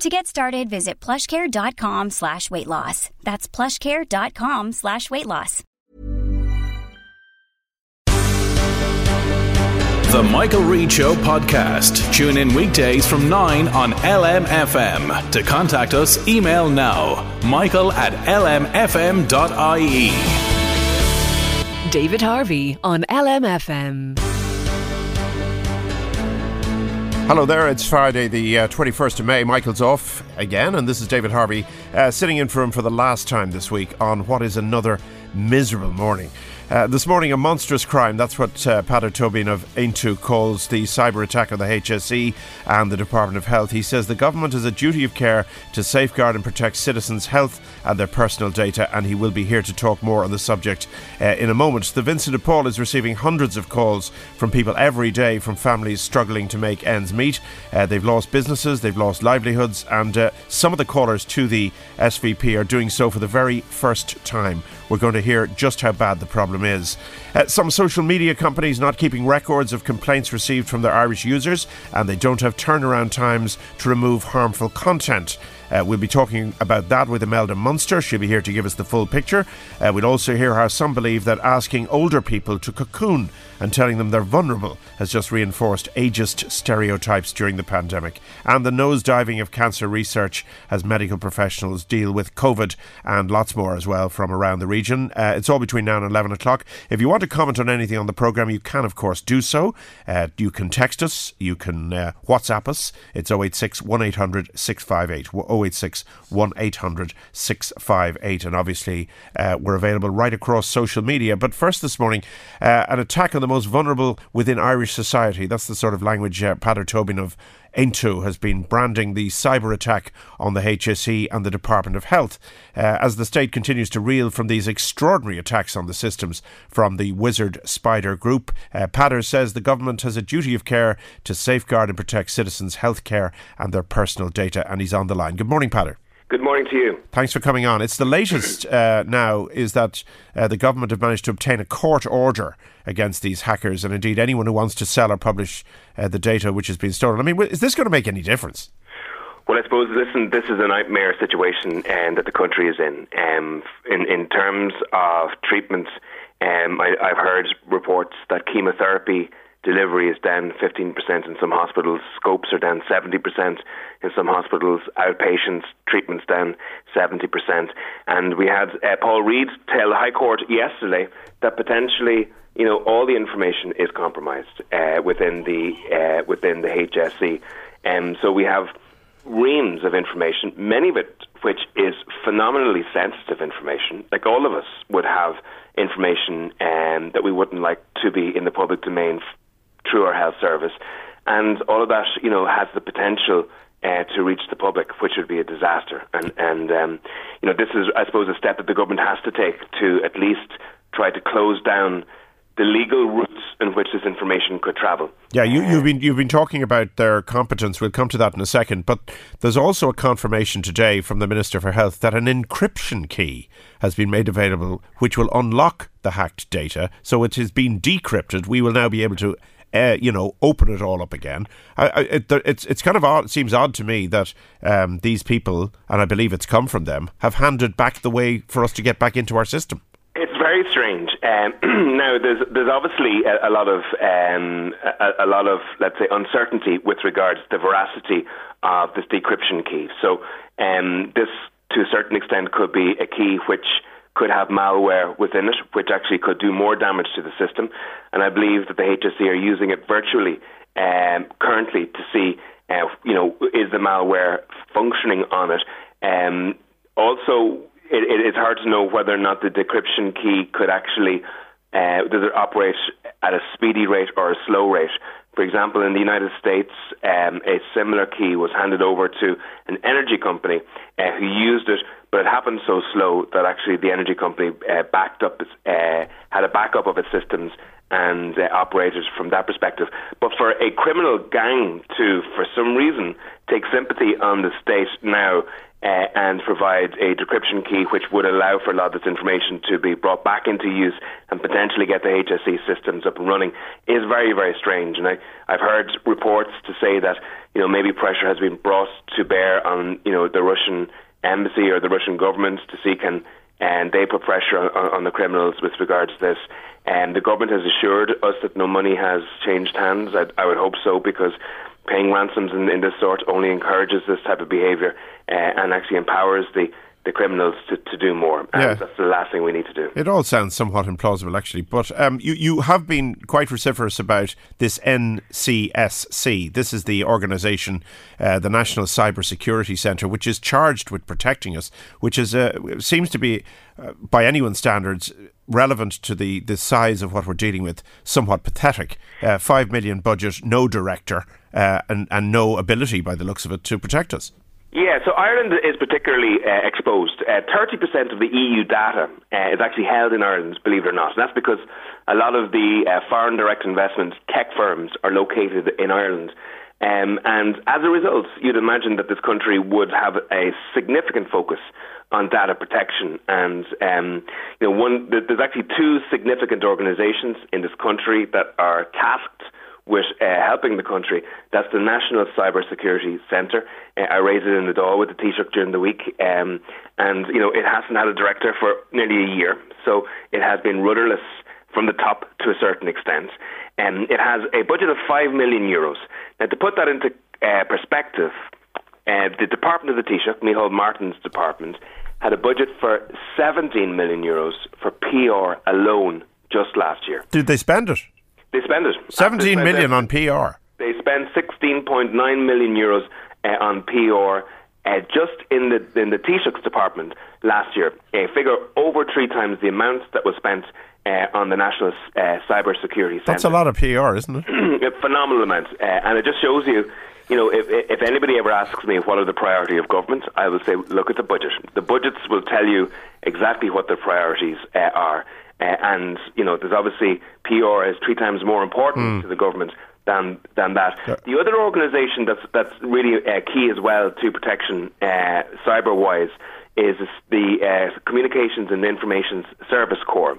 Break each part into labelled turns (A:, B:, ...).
A: To get started, visit plushcare.com slash weight loss. That's plushcare.com slash weight loss.
B: The Michael Reed Show podcast. Tune in weekdays from 9 on LMFM. To contact us, email now michael at lmfm.ie.
C: David Harvey on LMFM.
D: Hello there, it's Friday, the uh, 21st of May. Michael's off again, and this is David Harvey uh, sitting in for him for the last time this week on what is another miserable morning. Uh, this morning, a monstrous crime. That's what uh, Peadar Tóibín of Aontú calls the cyber attack on the HSE and the Department of Health. He says the government has a duty of care to safeguard and protect citizens' health and their personal data, and he will be here to talk more on the subject uh, in a moment. The Vincent de Paul is receiving hundreds of calls from people every day from families struggling to make ends meet. Uh, they've lost businesses, they've lost livelihoods, and uh, some of the callers to the SVP are doing so for the very first time. We're going to hear just how bad the problem is. Uh, some social media companies not keeping records of complaints received from their Irish users, and they don't have turnaround times to remove harmful content. Uh, we'll be talking about that with Imelda Munster. She'll be here to give us the full picture. Uh, we'll also hear how some believe that asking older people to cocoon and telling them they're vulnerable has just reinforced ageist stereotypes during the pandemic. And the nosediving of cancer research as medical professionals deal with COVID and lots more as well from around the region. Uh, it's all between now and 11 o'clock. If you want to comment on anything on the programme, you can, of course, do so. Uh, you can text us, you can uh, WhatsApp us. It's 086 1800 658. 086 1800 658. And obviously, uh, we're available right across social media. But first this morning, uh, an attack on the most vulnerable within Irish society. That's the sort of language uh, Peadar Tóibín of Aontú has been branding the cyber attack on the HSE and the Department of Health uh, as the state continues to reel from these extraordinary attacks on the systems from the Wizard Spider Group. Uh, Peadar says the government has a duty of care to safeguard and protect citizens' health care and their personal data, and he's on the line. Good morning, Peadar.
E: Good morning to you.
D: Thanks for coming on. It's the latest uh, now is that uh, the government have managed to obtain a court order against these hackers, and indeed anyone who wants to sell or publish uh, the data which has been stolen. I mean, is this going to make any difference?
E: Well, I suppose listen, this is a nightmare situation um, that the country is in. Um, in in terms of treatments, um, I, I've heard reports that chemotherapy delivery is down 15% in some hospitals, scopes are down 70% in some hospitals, outpatients treatments down 70%. And we had uh, Paul Reid tell the High Court yesterday that potentially you know all the information is compromised uh, within the uh, within the HSE, and um, so we have reams of information, many of it which is phenomenally sensitive information. Like all of us would have information um, that we wouldn't like to be in the public domain through our health service, and all of that, you know, has the potential uh, to reach the public, which would be a disaster. And and um, you know, this is, I suppose, a step that the government has to take to at least try to close down the legal routes in which this information could travel.
D: Yeah, you, have been you've been talking about their competence. We'll come to that in a second. But there's also a confirmation today from the Minister for Health that an encryption key has been made available, which will unlock the hacked data. So it has been decrypted. We will now be able to uh, you know, open it all up again. I, I, it, it's it's kind of odd. It seems odd to me that um, these people, and I believe it's come from them, have handed back the way for us to get back into our system.
E: It's very strange. Um, now, there's there's obviously a, a lot of um, a, a, lot of let's say uncertainty with regards to the veracity of this decryption key. So, um, this to a certain extent could be a key which could have malware within it, which actually could do more damage to the system. And I believe that the HSE are using it virtually um, currently to see, uh, you know, is the malware functioning on it. Um, also, it, it, it's hard to know whether or not the decryption key could actually uh, does it operate at a speedy rate or a slow rate. For example, in the United States, um, a similar key was handed over to an energy company uh, who used it, but it happened so slow that actually the energy company uh, backed up, uh, had a backup of its systems and uh, operated from that perspective. But for a criminal gang to, for some reason, take sympathy on the state now uh, and provide a decryption key which would allow for a lot of this information to be brought back into use and potentially get the HSE systems up and running is very, very strange. And I, I've heard reports to say that you know maybe pressure has been brought to bear on you know the Russian embassy or the Russian government to see can and they put pressure on, on the criminals with regards to this. And the government has assured us that no money has changed hands. I, I would hope so because paying ransoms in, in this sort only encourages this type of behaviour uh, and actually empowers the the criminals to, to do more. And yeah. that's the last thing we need to do.
D: It all sounds somewhat implausible, actually. But um, you, you have been quite vociferous about this NCSC. This is the organisation, uh, the National Cyber Security Centre, which is charged with protecting us, which is uh, seems to be, uh, by anyone's standards, relevant to the, the size of what we're dealing with, somewhat pathetic. Uh, five million budget, no director, uh, and, and no ability, by the looks of it, to protect us.
E: Yeah, so Ireland is particularly uh, exposed. Uh, 30% of the EU data uh, is actually held in Ireland, believe it or not. And that's because a lot of the uh, foreign direct investment tech firms are located in Ireland. Um, and as a result, you'd imagine that this country would have a significant focus on data protection. And um, you know, one there's actually two significant organisations in this country that are tasked with uh, helping the country. That's the National Cyber Security Centre. Uh, I raised it in the Dáil with the Taoiseach during the week, um, and you know it hasn't had a director for nearly a year, so it has been rudderless from the top to a certain extent. And um, it has a budget of five million euros. Now, to put that into uh, perspective, uh, the department of the Taoiseach, Micheál Martin's department, had a budget for 17 million euros for PR alone just last year.
D: Did they spend it?
E: They spend it.
D: 17 million on PR.
E: They spend 16.9 million euros uh, on PR uh, just in the in the Taoiseach's department last year. A figure over three times the amount that was spent uh, on the National uh, Cyber Security Centre.
D: That's a lot of PR, isn't it?
E: a phenomenal amount, uh, and it just shows you. You know, if, if anybody ever asks me what are the priority of government, I will say, look at the budget. The budgets will tell you exactly what the priorities uh, are. Uh, and you know, there's obviously PR is three times more important mm. to the government than than that. Yeah. The other organisation that's that's really uh, key as well to protection uh, cyber wise is the uh, Communications and Information Service Corps.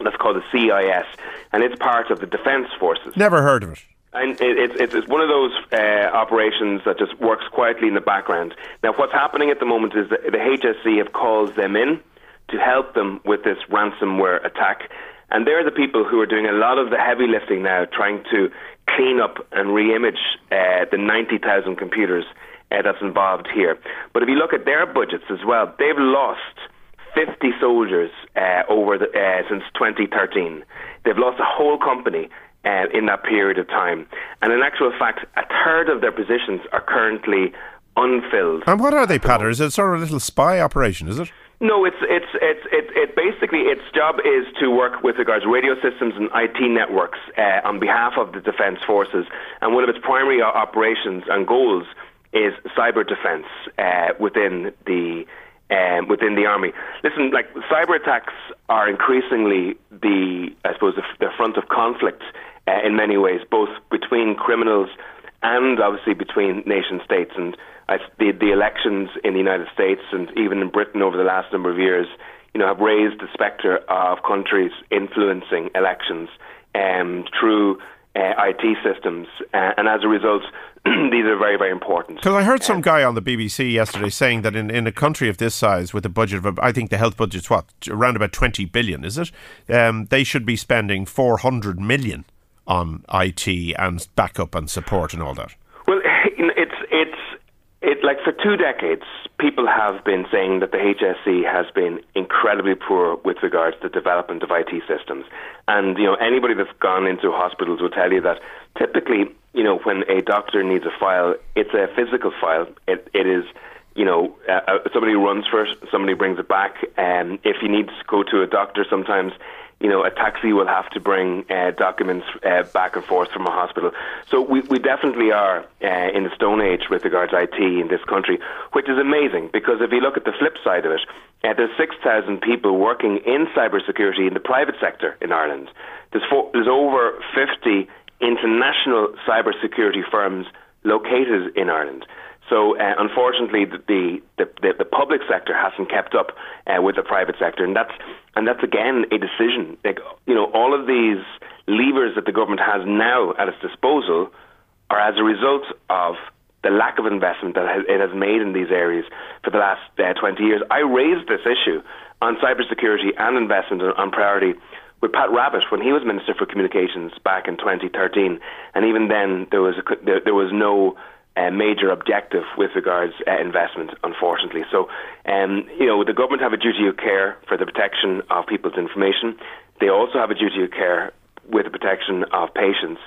E: That's called the CIS, and it's part of the Defence Forces.
D: Never heard of it.
E: And it's, it's, it's one of those uh, operations that just works quietly in the background. Now, what's happening at the moment is that the HSE have called them in to help them with this ransomware attack. And they're the people who are doing a lot of the heavy lifting now, trying to clean up and re-image uh, the 90,000 computers uh, that's involved here. But if you look at their budgets as well, they've lost 50 soldiers uh, over the, uh, since 2013. They've lost a whole company uh, in that period of time. And in actual fact, a third of their positions are currently unfilled.
D: And what are they, Peadar? Is it sort of a little spy operation, is it?
E: No, it's it's it's it, it basically its job is to work with regards to radio systems and IT networks uh, on behalf of the defence forces, and one of its primary operations and goals is cyber defence uh, within the um, within the army. Listen, like cyber attacks are increasingly the I suppose the, the front of conflict uh, in many ways, both between criminals and obviously between nation states. And I, the, the elections in the United States and even in Britain over the last number of years, you know, have raised the spectre of countries influencing elections um, through uh, IT systems, uh, and as a result, these are very, very important.
D: Because I heard some guy on the BBC yesterday saying that in, in a country of this size, with a budget of, I think the health budget's what, around about 20 billion, is it? Um, they should be spending 400 million on IT and backup and support and all that?
E: Well, it's it's it like for two decades, people have been saying that the HSE has been incredibly poor with regards to the development of IT systems. And, you know, anybody that's gone into hospitals will tell you that typically, you know, when a doctor needs a file, it's a physical file. It, it is, you know, uh, uh somebody runs for it, somebody brings it back. And if you need to go to a doctor, sometimes you know, a taxi will have to bring uh, documents uh, back and forth from a hospital. So we, we definitely are uh, in the stone age with regards to IT in this country, which is amazing because if you look at the flip side of it, uh, there's 6,000 people working in cybersecurity in the private sector in Ireland. There's, four, there's over 50 international cybersecurity firms located in Ireland. So uh, unfortunately, the, the, the the public sector hasn't kept up uh, with the private sector, and that's and that's again a decision. Like you know, all of these levers that the government has now at its disposal are as a result of the lack of investment that it has made in these areas for the last uh, 20 years. I raised this issue on cybersecurity and investment on priority with Pat Rabbitte when he was Minister for Communications back in 2013, and even then there was a, there, there was no uh, major objective with regards uh, investment, unfortunately. So, um, you know, the government have a duty of care for the protection of people's information. They also have a duty of care with the protection of patients.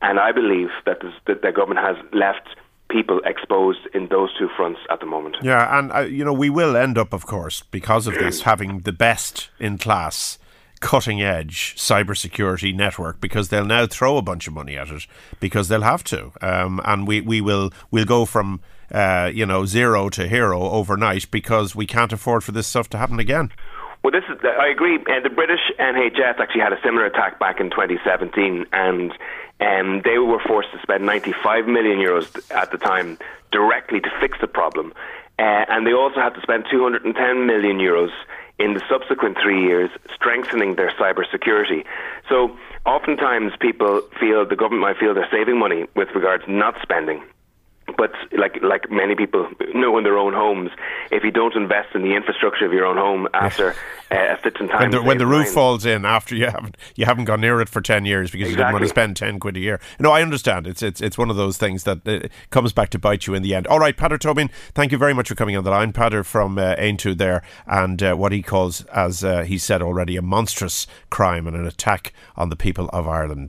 E: And I believe that, that the government has left people exposed in those two fronts at the moment.
D: Yeah, and uh, you know we will end up, of course, because of this, having the best in class cutting edge cybersecurity network because they'll now throw a bunch of money at it because they'll have to. Um, and we, we will we'll go from uh, you know zero to hero overnight because we can't afford for this stuff to happen again.
E: Well, this is, I agree. Uh, the British NHS actually had a similar attack back in 2017, and um, they were forced to spend 95 million euros at the time directly to fix the problem. Uh, and they also had to spend 210 million euros in the subsequent three years, strengthening their cyber security. So oftentimes people feel the government might feel they're saving money with regards not spending. But like like many people know in their own homes, if you don't invest in the infrastructure of your own home after uh, a certain time,
D: when the, when the roof falls in after you haven't you haven't gone near it for ten years because exactly. you didn't want to spend ten quid a year. No, I understand. It's it's it's one of those things that uh, comes back to bite you in the end. All right, Peadar Tóibín, thank you very much for coming on the line, Peadar from uh, Aontú there, and uh, what he calls, as uh, he said already, a monstrous crime and an attack on the people of Ireland.